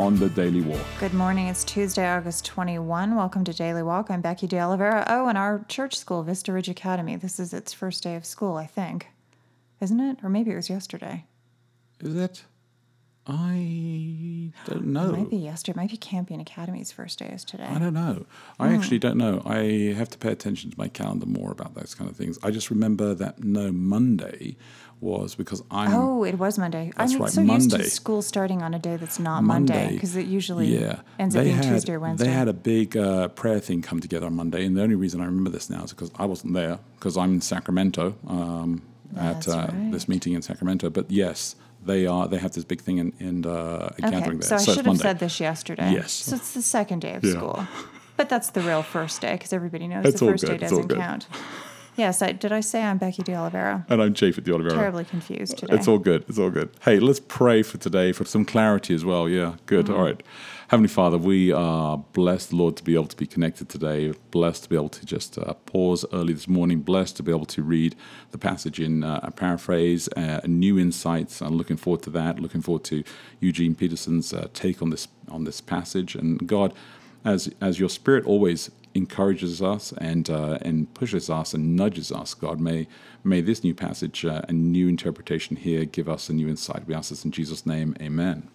on the Daily Walk. Good morning. It's Tuesday, August 21. Welcome to Daily Walk. I'm Becky De Oliveira. Oh, and our church school, Vista Ridge Academy. This is its first day of school, I think. Isn't it? Or maybe it was yesterday. Is it? I don't know. It might be yesterday. It might be Campion Academy's first day is today. I don't know. I Hmm. actually don't know. I have to pay attention to my calendar more about those kind of things. I just remember that no Monday was because I'm Oh, it was Monday. That's I'm right, so used Monday. to school starting on a day that's not Monday Monday. because it usually yeah. ends up being had, Tuesday or Wednesday. They had a big uh, prayer thing come together on Monday, and the only reason I remember this now is because I wasn't there because I'm in Sacramento um, at uh, right. this meeting in Sacramento. But yes, they are. They have this big thing in, in uh, a gathering okay, there. so I should have said this yesterday. Yes. So it's the second day of Yeah. school. But that's the real first day because everybody knows It's the first good, day doesn't count. Yes, I, did I say I'm Becky De Oliveira? And I'm at the Oliveira. Terribly confused today. It's all good. It's all good. Hey, let's pray for today for some clarity as well. Yeah, good. Mm-hmm. All right. Heavenly Father, we are blessed, Lord, to be able to be connected today. Blessed to be able to just uh, pause early this morning. Blessed to be able to read the passage in uh, a paraphrase, uh, new insights. I'm looking forward to that. Looking forward to Eugene Peterson's uh, take on this on this passage. And God, as as your Spirit always encourages us and uh, and pushes us and nudges us. God, may may this new passage uh, and new interpretation here give us a new insight. We ask this in Jesus' name. Amen.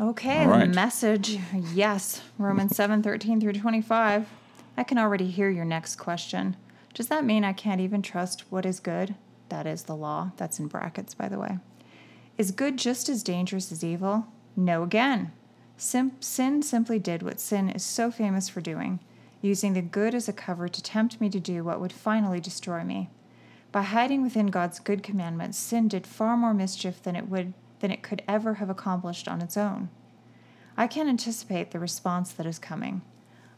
Okay, right. the message, yes, Romans seven thirteen through 25. I can already hear your next question. Does that mean I can't even trust what is good? That is the law. That's in brackets, by the way. Is good just as dangerous as evil? No, again. Sim- sin simply did what sin is so famous for doing, using the good as a cover to tempt me to do what would finally destroy me. By hiding within God's good commandments, sin did far more mischief than it would than it could ever have accomplished on its own. I can anticipate the response that is coming.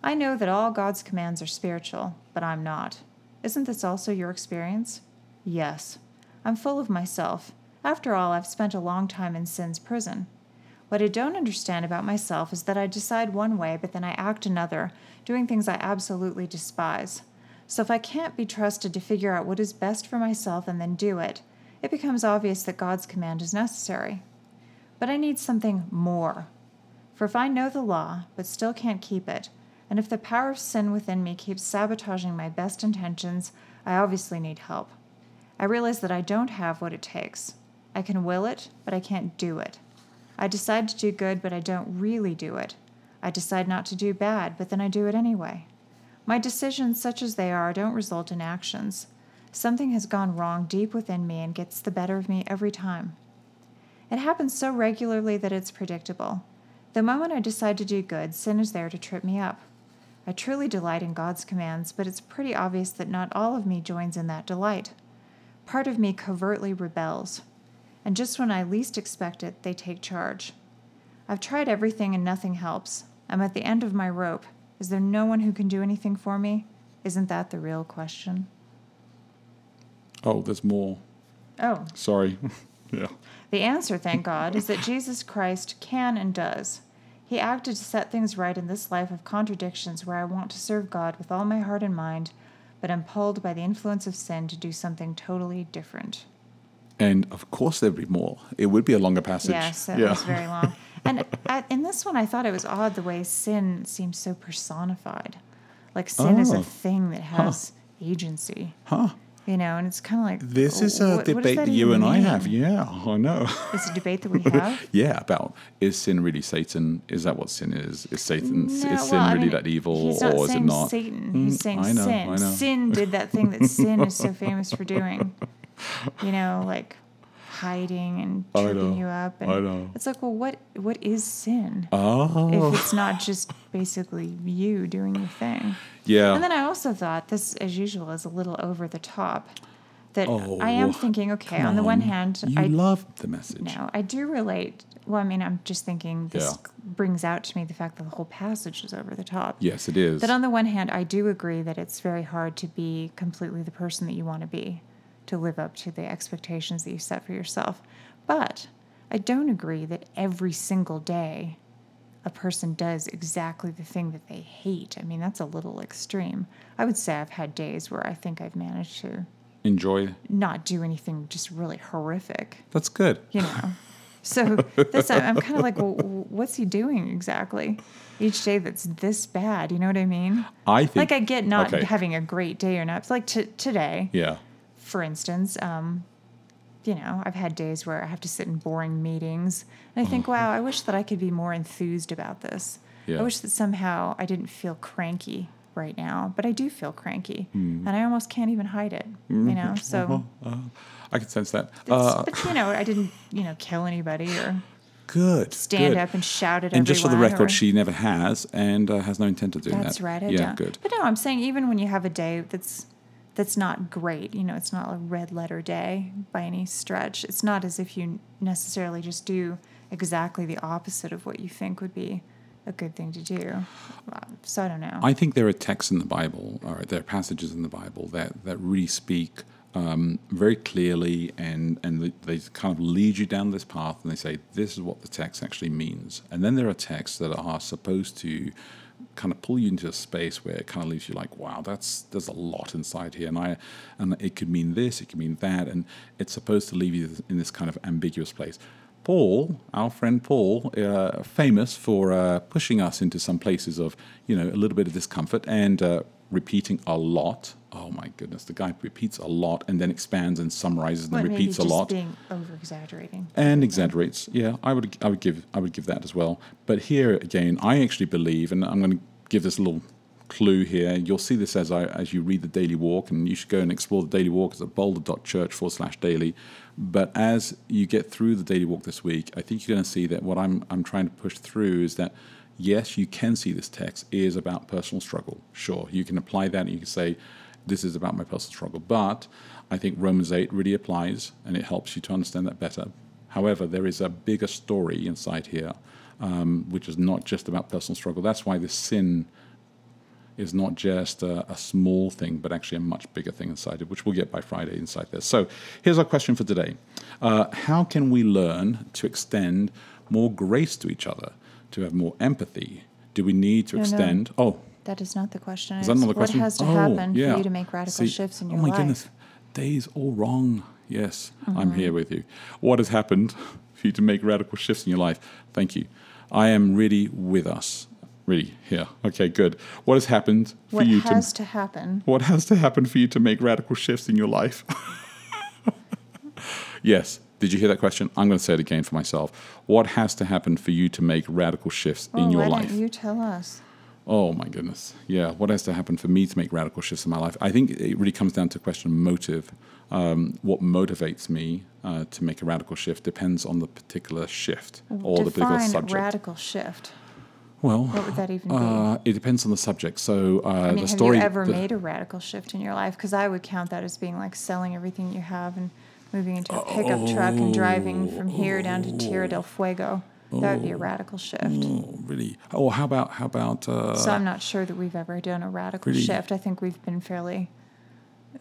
I know that all God's commands are spiritual, but I'm not. Isn't this also your experience? Yes. I'm full of myself. After all, I've spent a long time in sin's prison. What I don't understand about myself is that I decide one way, but then I act another, doing things I absolutely despise. So if I can't be trusted to figure out what is best for myself and then do it, it becomes obvious that God's command is necessary. But I need something more. For if I know the law, but still can't keep it, and if the power of sin within me keeps sabotaging my best intentions, I obviously need help. I realize that I don't have what it takes. I can will it, but I can't do it. I decide to do good, but I don't really do it. I decide not to do bad, but then I do it anyway. My decisions, such as they are, don't result in actions. Something has gone wrong deep within me and gets the better of me every time. It happens so regularly that it's predictable. The moment I decide to do good, sin is there to trip me up. I truly delight in God's commands, but it's pretty obvious that not all of me joins in that delight. Part of me covertly rebels, and just when I least expect it, they take charge. I've tried everything and nothing helps. I'm at the end of my rope. Is there no one who can do anything for me? Isn't that the real question? Oh, there's more. Oh, Sorry. yeah. The answer, thank God, is that Jesus Christ can and does. He acted to set things right in this life of contradictions where I want to serve God with all my heart and mind, but am pulled by the influence of sin to do something totally different. And of course, there'd be more. It would be a longer passage. Yes, that yeah. was very long. And in this one, I thought it was odd the way sin seems so personified. Like sin is Oh. a thing that has agency, Huh. you know, and it's kind of like This is a what- debate that, that you even and I have. Yeah, I know. It's a debate that we have. yeah, about is sin really Satan? Is that what sin is? Is Satan No, is sin well, I really mean, that evil, or is it not? Satan. Mm, He's saying I know, sin. I know. Sin did that thing that sin is so famous for doing. You know, like hiding and tripping you up. And I know. It's like, well, what what is sin? Oh, If it's not just basically you doing your thing. yeah. And then I also thought this, as usual, is a little over the top. That Oh, I am oh, thinking, okay, come on the one hand, you I love the message. no, I do relate Well, I mean, I'm just thinking this Yeah. brings out to me the fact that the whole passage is over the top. Yes, it is. That on the one hand, I do agree that it's very hard to be completely the person that you want to be, to live up to the expectations that you set for yourself. But I don't agree that every single day a person does exactly the thing that they hate. I mean, that's a little extreme. I would say I've had days where I think I've managed to Enjoy. not do anything just really horrific That's good. you know. So that's I'm kind of like, well, what's he doing exactly? Each day that's this bad, you know what I mean? I think. Like I get not okay. having a great day or not. It's like t- today, Yeah. For instance. Um, you know, I've had days where I have to sit in boring meetings, and I think, wow, I wish that I could be more enthused about this. Yeah. I wish that somehow I didn't feel cranky right now, but I do feel cranky, Hmm. and I almost can't even hide it. You know, so. Uh, I can sense that. Uh, but you know, I didn't, you know, kill anybody or good. stand good. up and shout at And just for the record, or- she never has and uh, has no intent of doing That's that. That's right. I yeah, don't. good. But no, I'm saying even when you have a day that's that's not great, you know, it's not a red letter day by any stretch. It's not as if you necessarily just do exactly the opposite of what you think would be a good thing to do. Uh, So I don't know. I think there are texts in the Bible, or there are passages in the Bible that, that really speak um, very clearly and, and they, they kind of lead you down this path and they say, this is what the text actually means. And then there are texts that are supposed to kind of pull you into a space where it kind of leaves you like, wow, that's there's a lot inside here, and I and it could mean this, it could mean that, and it's supposed to leave you in this kind of ambiguous place. Paul, our friend Paul, uh, famous for uh, pushing us into some places of you know a little bit of discomfort and uh, repeating a lot. Oh my goodness, the guy repeats a lot and then expands and summarizes and Well, repeats a just lot being over exaggerating. and exaggerates. Yeah, I would I would give I would give that as well. But here again, I actually believe, and I'm going to give this a little clue here. You'll see this as I as you read the Daily Walk, and you should go and explore the Daily Walk. It's at boulder.church forward slash daily. But as you get through the Daily Walk this week, I think you're going to see that what I'm I'm trying to push through is that. Yes, you can see this text is about personal struggle. Sure, you can apply that and you can say, this is about my personal struggle. But I think Romans 8 really applies and it helps you to understand that better. However, there is a bigger story inside here, um, which is not just about personal struggle. That's why this sin is not just a, a small thing, but actually a much bigger thing inside it, which we'll get by Friday inside this. So here's our question for today uh, How can we learn to extend more grace to each other, to have more empathy? Do we need to No, no. extend? Oh, That is not the question. is that another question? What has to oh, happen yeah. for you to make radical See, shifts in oh your my life? goodness, days all wrong. Yes, I'm Mm-hmm. here with you. What has happened for you to make radical shifts in your life? Thank you. I am really with us. Really here. Okay, good. What has happened for What you has to to happen? what has to happen for you to make radical shifts in your life? yes. Did you hear that question? I'm going to say it again for myself. What has to happen for you to make radical shifts Well, in your why life? don't you tell us? Oh my goodness. Yeah. What has to happen for me to make radical shifts in my life? I think it really comes down to a question of motive. Um, what motivates me uh, to make a radical shift depends on the particular shift or the particular subject. Define radical shift. well, What would that even be? uh, it depends on the subject. So uh, I mean, the have story. you ever the- made a radical shift in your life? Because I would count that as being like selling everything you have and moving into a pickup truck and driving from here down to Tierra del Fuego. That would be a radical shift. Oh, really? Oh, how about how about uh, So I'm not sure that we've ever done a radical Really? shift. I think we've been fairly,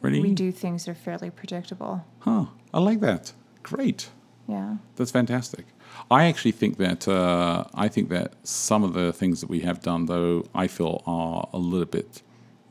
really? we do things that are fairly predictable. Huh? I like that. Great. Yeah. That's fantastic. I actually think that uh, I think that some of the things that we have done, though, I feel are a little bit,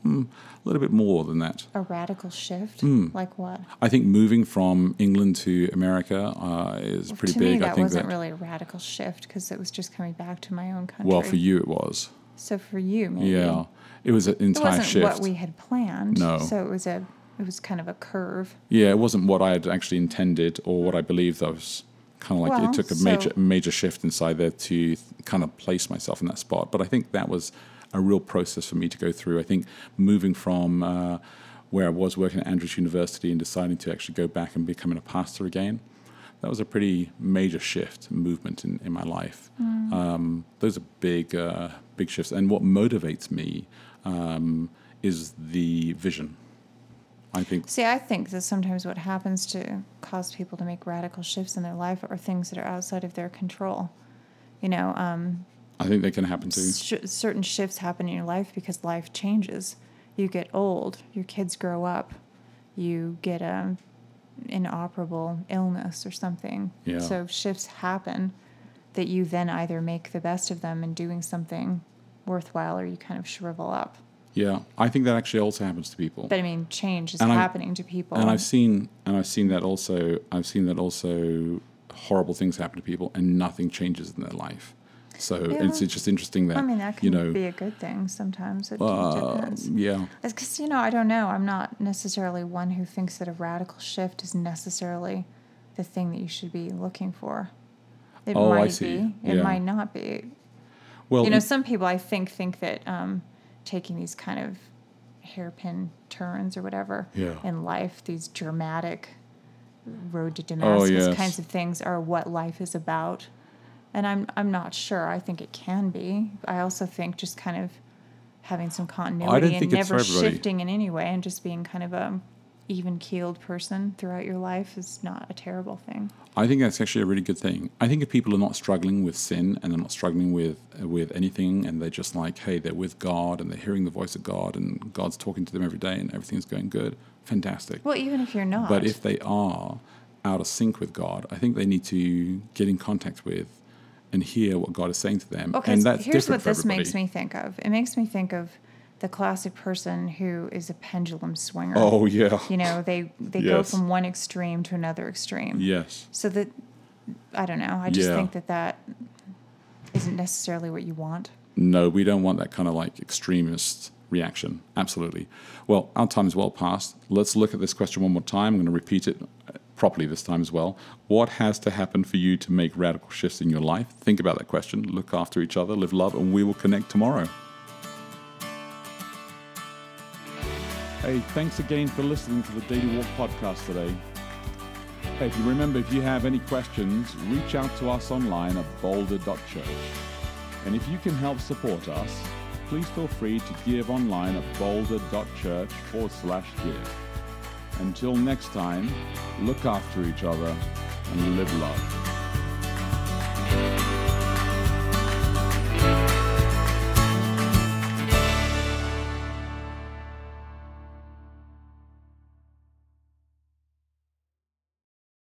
hmm, a little bit more than that. A radical shift? Hmm. Like what? I think moving from England to America uh, is pretty to big. me, that I think wasn't that. really a radical shift because it was just coming back to my own country. well, for you it was. So for you, maybe. Yeah, it was an entire It wasn't shift. what we had planned. No. So it was a, it was kind of a curve. Yeah, it wasn't what I had actually intended or what I believed. I was kind of like Well, it took a so- major major shift inside there to kind of place myself in that spot. But I think that was a real process for me to go through. I think moving from uh, where I was working at Andrews University and deciding to actually go back and becoming a pastor again, that was a pretty major shift movement in, in my life. Um, those are big uh, big shifts, and what motivates me um, is the vision I think See, I think that sometimes what happens to cause people to make radical shifts in their life are things that are outside of their control. You know, um, I think they can happen too. sh- certain shifts happen in your life because life changes. You get old, your kids grow up, you get a inoperable illness or something. Yeah. So shifts happen that you then either make the best of them in doing something worthwhile or you kind of shrivel up. Yeah, I think that actually also happens to people. But I mean, change is And I- happening to people. and I've seen and I've seen that also I've seen that also horrible things happen to people and nothing changes in their life. So it's, Yeah. it's just interesting that I mean, that can you know be a good thing sometimes. It uh, yeah Because, you know, I don't know. I'm not necessarily one who thinks that a radical shift is necessarily the thing that you should be looking for. It Oh, I might see. be. It Yeah. might not be. well you know, some people I think think that um, taking these kind of hairpin turns or whatever Yeah. in life, these dramatic road to Damascus Oh, yes. kinds of things, are what life is about. And I'm I'm not sure. I think it can be. I also think just kind of having some continuity and think it's for never shifting in any way and just being kind of a even keeled person throughout your life is not a terrible thing. I think that's actually a really good thing. I think if people are not struggling with sin and they're not struggling with with anything, and they're just like, hey, they're with God and they're hearing the voice of God, and God's talking to them every day, and everything's going good, fantastic. Well, even if you're not. But if they are out of sync with God, I think they need to get in contact with and hear what God is saying to them. Okay, and that's here's what this everybody. makes me think of. It makes me think of the classic person who is a pendulum swinger. Oh yeah. You know, they they go from one extreme to another extreme. Yes. So that I don't know. I just Yeah. think that that isn't necessarily what you want. No, we don't want that kind of like extremist reaction. Absolutely. Well, our time is well past. Let's look at this question one more time. I'm going to repeat it properly this time as well. What has to happen for you to make radical shifts in your life? Think about that question. Look after each other, live love, and we will connect tomorrow. Hey, thanks again for listening to the Daily Walk podcast today. Hey, if you remember, if you have any questions, reach out to us online at boulder.church. And if you can help support us, please feel free to give online at boulder.church forward slash give. Until next time, look after each other and live love.